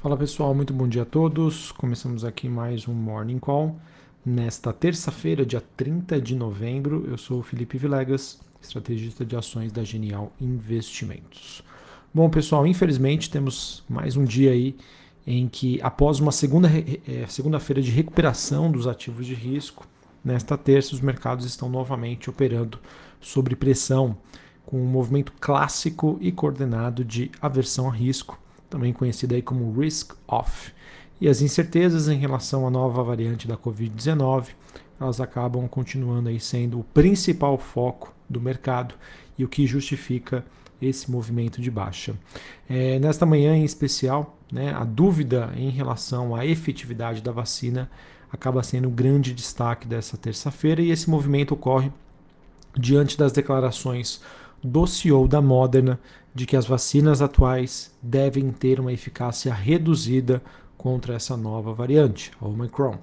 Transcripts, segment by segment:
Fala pessoal, muito bom dia a todos. Começamos aqui mais um Morning Call. Nesta terça-feira, dia 30 de novembro, eu sou o Felipe Vilegas, estrategista de ações da Genial Investimentos. Bom, pessoal, infelizmente temos mais um dia aí em que, após uma segunda é, segunda-feira de recuperação dos ativos de risco, nesta terça os mercados estão novamente operando sob pressão, com um movimento clássico e coordenado de aversão a risco também conhecida aí como risk off. E as incertezas em relação à nova variante da Covid-19, elas acabam continuando aí sendo o principal foco do mercado e o que justifica esse movimento de baixa. É, nesta manhã em especial, né, a dúvida em relação à efetividade da vacina acaba sendo o grande destaque dessa terça-feira e esse movimento ocorre diante das declarações do CEO da Moderna de que as vacinas atuais devem ter uma eficácia reduzida contra essa nova variante, a Omicron.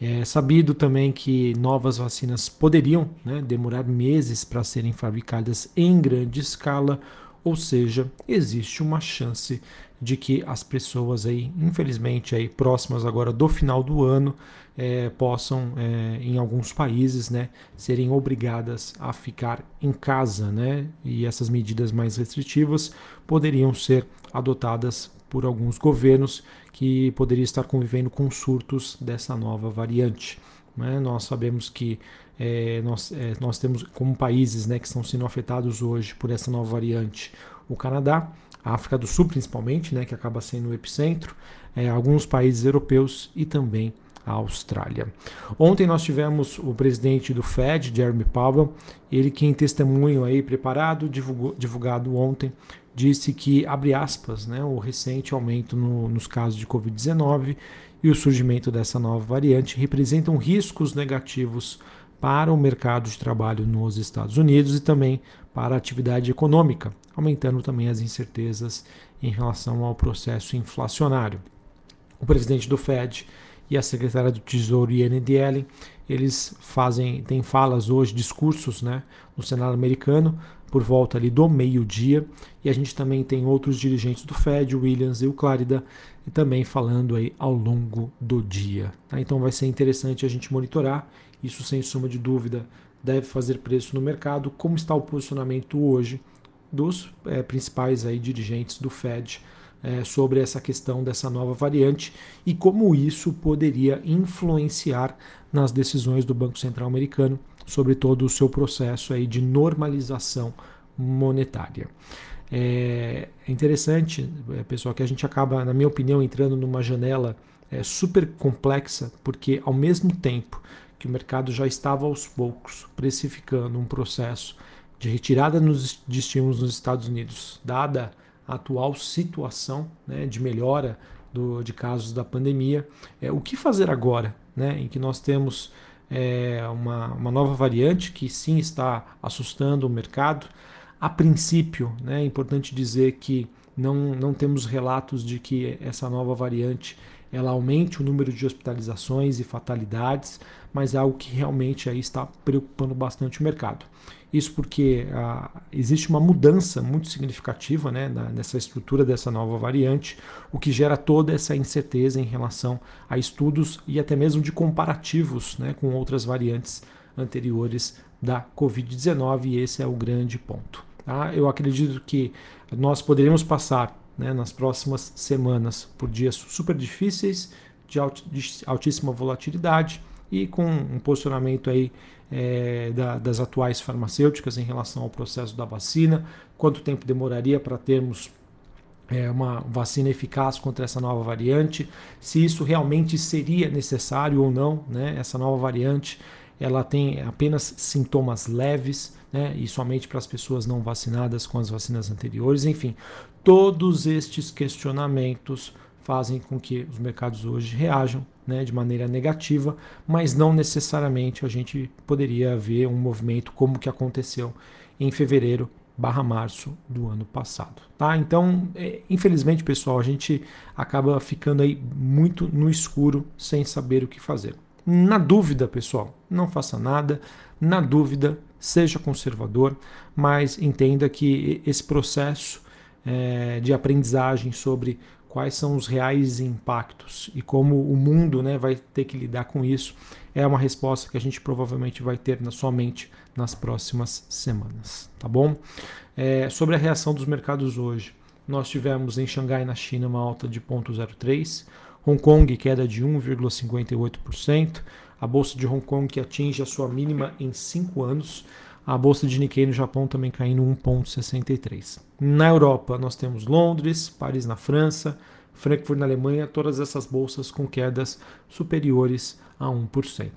É sabido também que novas vacinas poderiam né, demorar meses para serem fabricadas em grande escala, ou seja, existe uma chance de que as pessoas aí, infelizmente, aí próximas agora do final do ano, é, possam, é, em alguns países, né, serem obrigadas a ficar em casa, né, e essas medidas mais restritivas poderiam ser adotadas por alguns governos que poderiam estar convivendo com surtos dessa nova variante. Né? Nós sabemos que é, nós, é, nós temos como países né, que estão sendo afetados hoje por essa nova variante o Canadá, a África do Sul principalmente, né, que acaba sendo o epicentro, é, alguns países europeus e também a Austrália. Ontem nós tivemos o presidente do Fed, Jeremy Powell, ele que em testemunho aí preparado, divulgou, divulgado ontem, disse que, abre aspas, né, o recente aumento no, nos casos de Covid-19 e o surgimento dessa nova variante representam riscos negativos para o mercado de trabalho nos Estados Unidos e também para a atividade econômica, aumentando também as incertezas em relação ao processo inflacionário. O presidente do Fed e a secretária do Tesouro, Janet Yellen, eles fazem, têm falas hoje, discursos né, no Senado americano, por volta ali do meio-dia, e a gente também tem outros dirigentes do Fed, Williams e o Clarida, e também falando aí ao longo do dia. Tá? Então vai ser interessante a gente monitorar, isso sem suma de dúvida deve fazer preço no mercado, como está o posicionamento hoje dos é, principais aí dirigentes do Fed é, sobre essa questão dessa nova variante e como isso poderia influenciar nas decisões do Banco Central americano sobre todo o seu processo aí de normalização monetária. É, é interessante, pessoal, que a gente acaba, na minha opinião, entrando numa janela é, super complexa, porque ao mesmo tempo que o mercado já estava aos poucos precificando um processo de retirada nos, de estímulos nos Estados Unidos, dada a atual situação né, de melhora do, de casos da pandemia. É, o que fazer agora, né, em que nós temos é, uma, uma nova variante que sim está assustando o mercado? A princípio, né, é importante dizer que não, não temos relatos de que essa nova variante ela aumente o número de hospitalizações e fatalidades, mas é algo que realmente aí está preocupando bastante o mercado. Isso porque ah, existe uma mudança muito significativa né, nessa estrutura dessa nova variante, o que gera toda essa incerteza em relação a estudos e até mesmo de comparativos né, com outras variantes anteriores da Covid-19, e esse é o grande ponto. Tá? Eu acredito que nós poderíamos passar né, nas próximas semanas por dias super difíceis, de, altíssima volatilidade e com um posicionamento aí é, da, das atuais farmacêuticas em relação ao processo da vacina, quanto tempo demoraria para termos é, uma vacina eficaz contra essa nova variante, se isso realmente seria necessário ou não, né? Essa nova variante ela tem apenas sintomas leves, né? E somente para as pessoas não vacinadas com as vacinas anteriores, enfim, todos estes questionamentos fazem com que os mercados hoje reajam né, de maneira negativa, mas não necessariamente a gente poderia ver um movimento como que aconteceu em fevereiro barra março do ano passado. Tá? Então, é, infelizmente, pessoal, a gente acaba ficando aí muito no escuro sem saber o que fazer. Na dúvida, pessoal, não faça nada. Na dúvida, seja conservador, mas entenda que esse processo é, de aprendizagem sobre quais são os reais impactos e como o mundo né, vai ter que lidar com isso, é uma resposta que a gente provavelmente vai ter na sua mente nas próximas semanas, tá bom? É, sobre a reação dos mercados hoje, nós tivemos em Xangai, na China, uma alta de 0,03%, Hong Kong queda de 1,58%, a bolsa de Hong Kong que atinge a sua mínima em 5 anos, a bolsa de Nikkei no Japão também caindo 1,63. Na Europa, nós temos Londres, Paris na França, Frankfurt na Alemanha, todas essas bolsas com quedas superiores a 1%.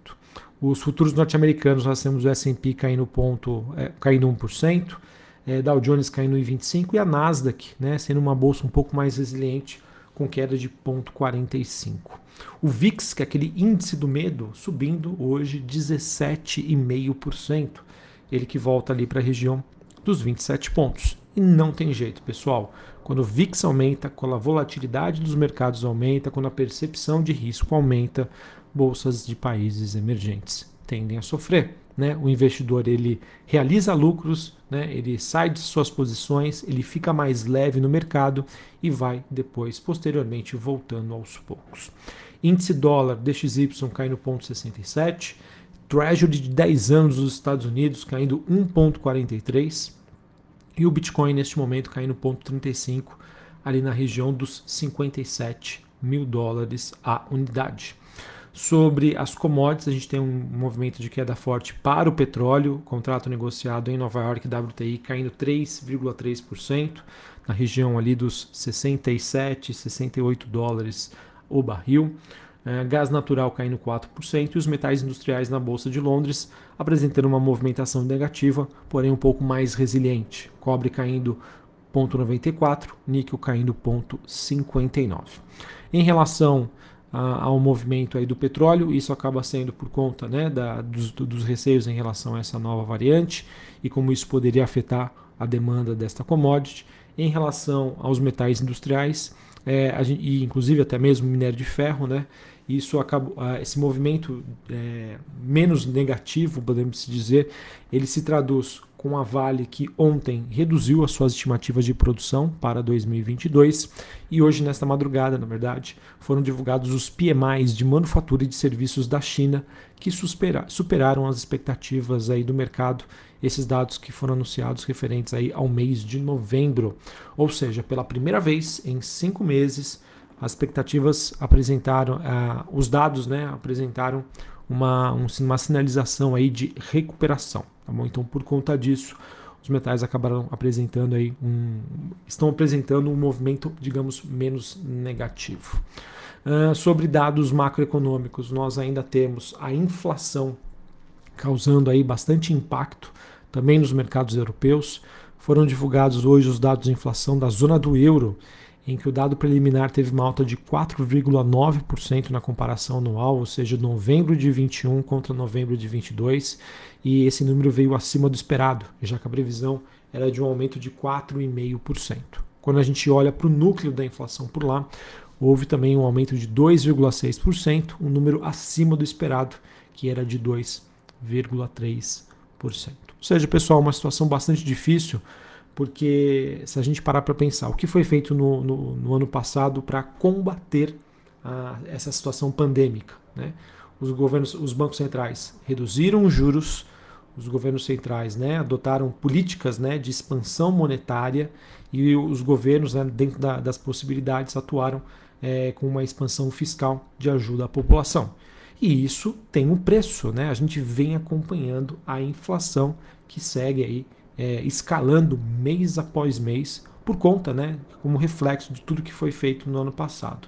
Os futuros norte-americanos, nós temos o S&P caindo, ponto, é, caindo 1%, é, Dow Jones caindo em 25% e a Nasdaq né, sendo uma bolsa um pouco mais resiliente, com queda de 0,45%. O VIX, que é aquele índice do medo, subindo hoje 17,5% ele que volta ali para a região dos 27 pontos. E não tem jeito, pessoal. Quando o VIX aumenta, quando a volatilidade dos mercados aumenta, quando a percepção de risco aumenta, bolsas de países emergentes tendem a sofrer. Né? O investidor ele realiza lucros, né? ele sai de suas posições, ele fica mais leve no mercado e vai depois, posteriormente, voltando aos poucos. Índice dólar DXY cai no ponto 67, Treasury de 10 anos dos Estados Unidos caindo 1,43 e o Bitcoin neste momento caindo 0,35 ali na região dos 57 mil dólares a unidade. Sobre as commodities, a gente tem um movimento de queda forte para o petróleo, contrato negociado em Nova York, WTI, caindo 3,3%, na região ali dos 67, 68 dólares o barril. É, gás natural caindo 4% e os metais industriais na Bolsa de Londres apresentando uma movimentação negativa, porém um pouco mais resiliente. Cobre caindo 0,94, níquel caindo 0,59. Em relação ao movimento aí do petróleo, isso acaba sendo por conta né, da, dos, dos receios em relação a essa nova variante e como isso poderia afetar a demanda desta commodity. Em relação aos metais industriais, é, gente, e inclusive até mesmo minério de ferro, né, isso acaba, ah, esse movimento é, menos negativo, podemos dizer, ele se traduz com a Vale que ontem reduziu as suas estimativas de produção para 2022 e hoje nesta madrugada, na verdade, foram divulgados os PMIs de manufatura e de serviços da China que superaram as expectativas aí do mercado, esses dados que foram anunciados referentes aí ao mês de novembro, ou seja, pela primeira vez em cinco meses as expectativas apresentaram, uh, os dados né, apresentaram uma, um, uma sinalização aí de recuperação. Tá bom? Então, por conta disso, os metais acabaram apresentando aí um, estão apresentando um movimento, digamos, menos negativo. Uh, sobre dados macroeconômicos, nós ainda temos a inflação causando aí bastante impacto também nos mercados europeus. Foram divulgados hoje os dados de inflação da zona do euro em que o dado preliminar teve uma alta de 4,9% na comparação anual, ou seja, novembro de 21 contra novembro de 22, e esse número veio acima do esperado, já que a previsão era de um aumento de 4,5%. Quando a gente olha para o núcleo da inflação por lá, houve também um aumento de 2,6%, um número acima do esperado, que era de 2,3%. Ou seja, pessoal, uma situação bastante difícil porque se a gente parar para pensar o que foi feito no, no, no ano passado para combater a, essa situação pandêmica, né? os governos, os bancos centrais reduziram os juros, os governos centrais né, adotaram políticas né, de expansão monetária e os governos, né, dentro da, das possibilidades, atuaram é, com uma expansão fiscal de ajuda à população. E isso tem um preço, né? A gente vem acompanhando a inflação que segue aí é, escalando mês após mês por conta, né, como reflexo de tudo que foi feito no ano passado.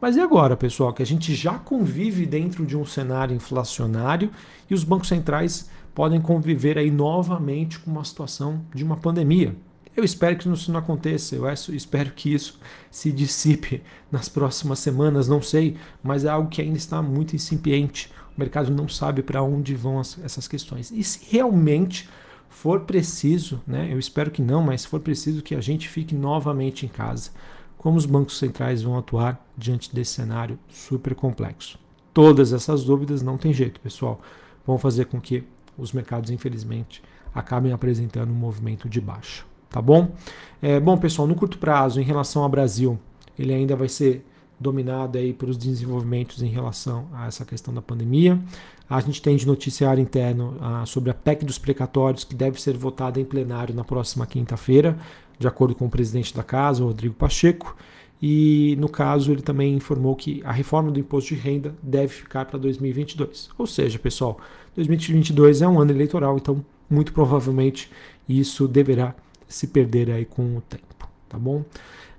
Mas e agora, pessoal, que a gente já convive dentro de um cenário inflacionário e os bancos centrais podem conviver aí novamente com uma situação de uma pandemia? Eu espero que isso não aconteça, eu espero que isso se dissipe nas próximas semanas, não sei, mas é algo que ainda está muito incipiente. O mercado não sabe para onde vão essas questões. E se realmente for preciso, né, eu espero que não, mas se for preciso que a gente fique novamente em casa, como os bancos centrais vão atuar diante desse cenário super complexo? Todas essas dúvidas não tem jeito, pessoal, vão fazer com que os mercados, infelizmente, acabem apresentando um movimento de baixa, tá bom? É, bom, pessoal, no curto prazo, em relação ao Brasil, ele ainda vai ser dominado aí pelos desenvolvimentos em relação a essa questão da pandemia. A gente tem de noticiário interno ah, sobre a PEC dos precatórios, que deve ser votada em plenário na próxima quinta-feira, de acordo com o presidente da casa, Rodrigo Pacheco. E, no caso, ele também informou que a reforma do imposto de renda deve ficar para 2022. Ou seja, pessoal, 2022 é um ano eleitoral, então, muito provavelmente, isso deverá se perder aí com o tempo, tá bom?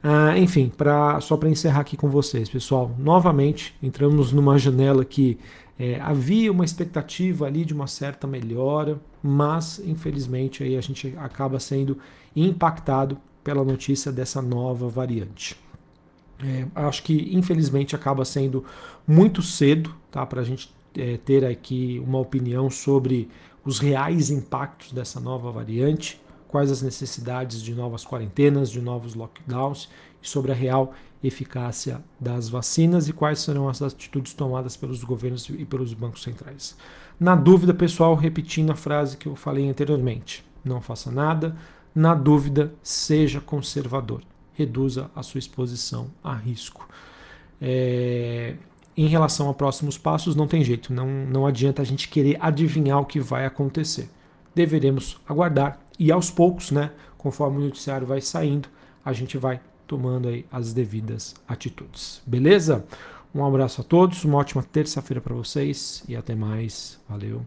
Ah, enfim, pra, só para encerrar aqui com vocês, pessoal, novamente entramos numa janela que é, havia uma expectativa ali de uma certa melhora, mas infelizmente aí a gente acaba sendo impactado pela notícia dessa nova variante. É, acho que infelizmente acaba sendo muito cedo tá, para a gente é, ter aqui uma opinião sobre os reais impactos dessa nova variante, quais as necessidades de novas quarentenas, de novos lockdowns e sobre a real eficácia das vacinas e quais serão as atitudes tomadas pelos governos e pelos bancos centrais. Na dúvida, pessoal, repetindo a frase que eu falei anteriormente: não faça nada. Na dúvida, seja conservador. Reduza a sua exposição a risco. É, em relação a próximos passos, não tem jeito, não, não adianta a gente querer adivinhar o que vai acontecer. Deveremos aguardar e aos poucos, né, conforme o noticiário vai saindo, a gente vai tomando aí as devidas atitudes. Beleza? Um abraço a todos, uma ótima terça-feira para vocês e até mais. Valeu.